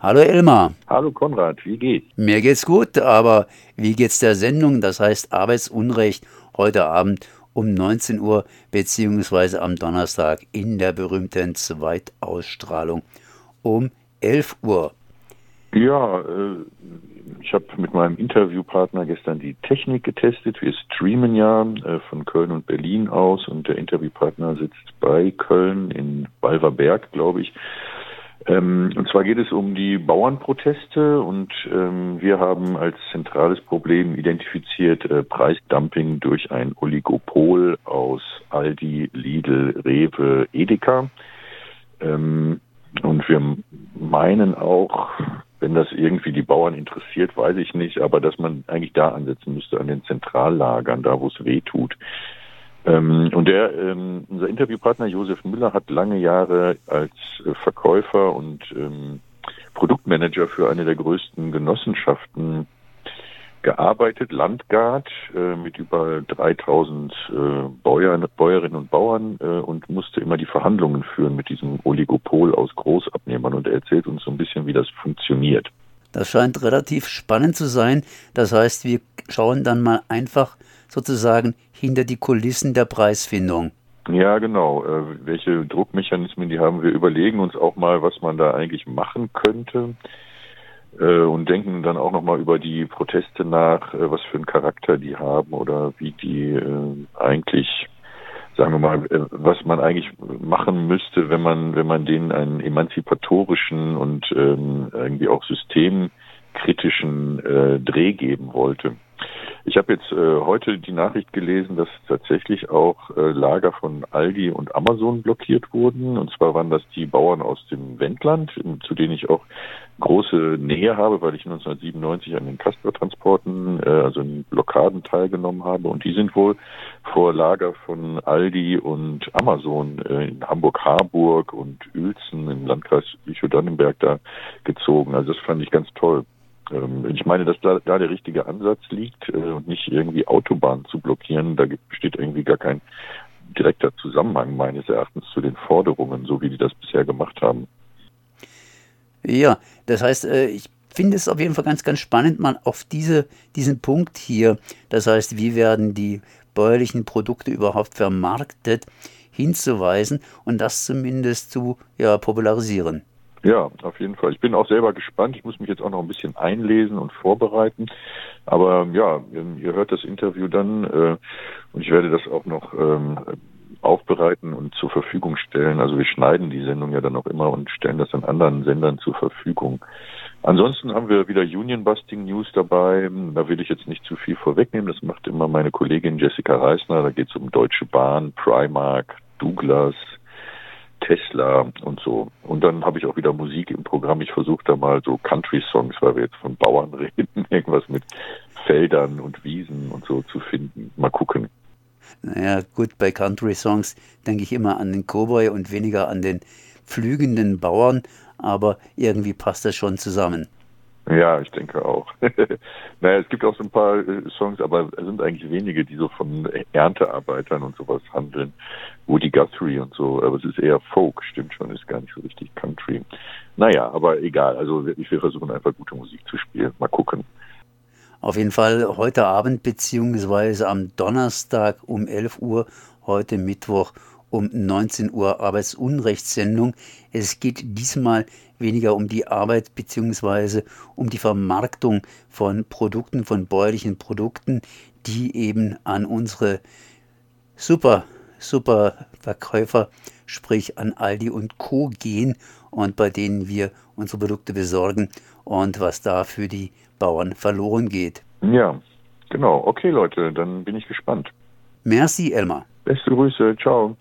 Hallo Elmar. Hallo Konrad, wie geht's? Mir geht's gut, aber wie geht's der Sendung? Das heißt Arbeitsunrecht heute Abend um 19 Uhr beziehungsweise am Donnerstag in der berühmten Zweitausstrahlung um 11 Uhr. Ja, äh, ich habe mit meinem Interviewpartner gestern die Technik getestet. Wir streamen ja äh, von Köln und Berlin aus und der Interviewpartner sitzt bei Köln in Balverberg, glaube ich. Ähm, und zwar geht es um die Bauernproteste und ähm, wir haben als zentrales Problem identifiziert äh, Preisdumping durch ein Oligopol aus Aldi, Lidl, Rewe, Edeka. Ähm, und wir meinen auch, wenn das irgendwie die Bauern interessiert, weiß ich nicht, aber dass man eigentlich da ansetzen müsste, an den Zentrallagern, da wo es weh tut. Ähm, und der, ähm, unser Interviewpartner Josef Müller hat lange Jahre als äh, Verkäufer und ähm, Produktmanager für eine der größten Genossenschaften gearbeitet, Landgard, äh, mit über 3000 äh, Bäuer, Bäuerinnen und Bauern und musste immer die Verhandlungen führen mit diesem Oligopol aus Großabnehmern. Und er erzählt uns so ein bisschen, wie das funktioniert. Das scheint relativ spannend zu sein. Das heißt, wir schauen dann mal einfach sozusagen hinter die Kulissen der Preisfindung. Ja, genau. Äh, welche Druckmechanismen die haben wir, überlegen uns auch mal, was man da eigentlich machen könnte äh, und denken dann auch nochmal über die Proteste nach, äh, was für einen Charakter die haben oder wie die eigentlich, sagen wir mal, was man eigentlich machen müsste, wenn man, wenn man denen einen emanzipatorischen und ähm, irgendwie auch systemkritischen äh, Dreh geben wollte. Ich habe jetzt äh, heute die Nachricht gelesen, dass tatsächlich auch äh, Lager von Aldi und Amazon blockiert wurden. Und zwar waren das die Bauern aus dem Wendland, zu denen ich auch große Nähe habe, weil ich 1997 an den Castor-Transporten, äh, also in Blockaden teilgenommen habe. Und die sind wohl vor Lager von Aldi und Amazon äh, in Hamburg-Harburg und Uelzen im Landkreis Lüchow-Dannenberg da gezogen. Also das fand ich ganz toll. Ähm, ich meine, dass da, da der richtige Ansatz liegt äh, und nicht irgendwie Autobahnen zu blockieren. Da besteht irgendwie gar kein direkter Zusammenhang meines Erachtens zu den Forderungen, so wie die das bisher gemacht haben. Ja, das heißt, äh, ich finde es auf jeden Fall ganz, ganz spannend, mal auf diese, diesen Punkt hier, das heißt, wie werden die bäuerlichen Produkte überhaupt vermarktet, hinzuweisen und das zumindest zu ja, popularisieren. Ja, auf jeden Fall. Ich bin auch selber gespannt. Ich muss mich jetzt auch noch ein bisschen einlesen und vorbereiten. Aber ja, ihr hört das Interview dann äh, und ich werde das auch noch ähm, aufbereiten und zur Verfügung stellen. Also wir schneiden die Sendung ja dann auch immer und stellen das an anderen Sendern zur Verfügung. Ansonsten haben wir wieder Union Busting News dabei. Da will ich jetzt nicht zu viel vorwegnehmen. Das macht immer meine Kollegin Jessica Reisner. Da geht es um Deutsche Bahn, Primark, Douglas, Tesla und so. Und dann habe ich auch wieder Musik im Programm. Ich versuche da mal so Country-Songs, weil wir jetzt von Bauern reden, irgendwas mit Feldern und Wiesen und so zu finden. Mal gucken. Naja, gut, bei Country-Songs denke ich immer an den Cowboy und weniger an den pflügenden Bauern, aber irgendwie passt das schon zusammen. Ja, ich denke auch. naja, es gibt auch so ein paar äh, Songs, aber es sind eigentlich wenige, die so von Erntearbeitern und sowas handeln. Woody Guthrie und so, aber es ist eher Folk, stimmt schon, ist gar nicht so richtig Country. Naja, aber egal, also ich will versuchen einfach gute Musik zu spielen. Mal gucken. Auf jeden Fall heute Abend beziehungsweise am Donnerstag um 11 Uhr, heute Mittwoch um 19 Uhr Arbeitsunrechtssendung. Es geht diesmal weniger um die Arbeit beziehungsweise um die Vermarktung von Produkten, von bäuerlichen Produkten, die eben an unsere super, super Verkäufer, sprich an Aldi und Co. gehen und bei denen wir unsere Produkte besorgen und was da für die Bauern verloren geht. Ja, genau. Okay, Leute, dann bin ich gespannt. Merci, Elmar. Beste Grüße. Ciao.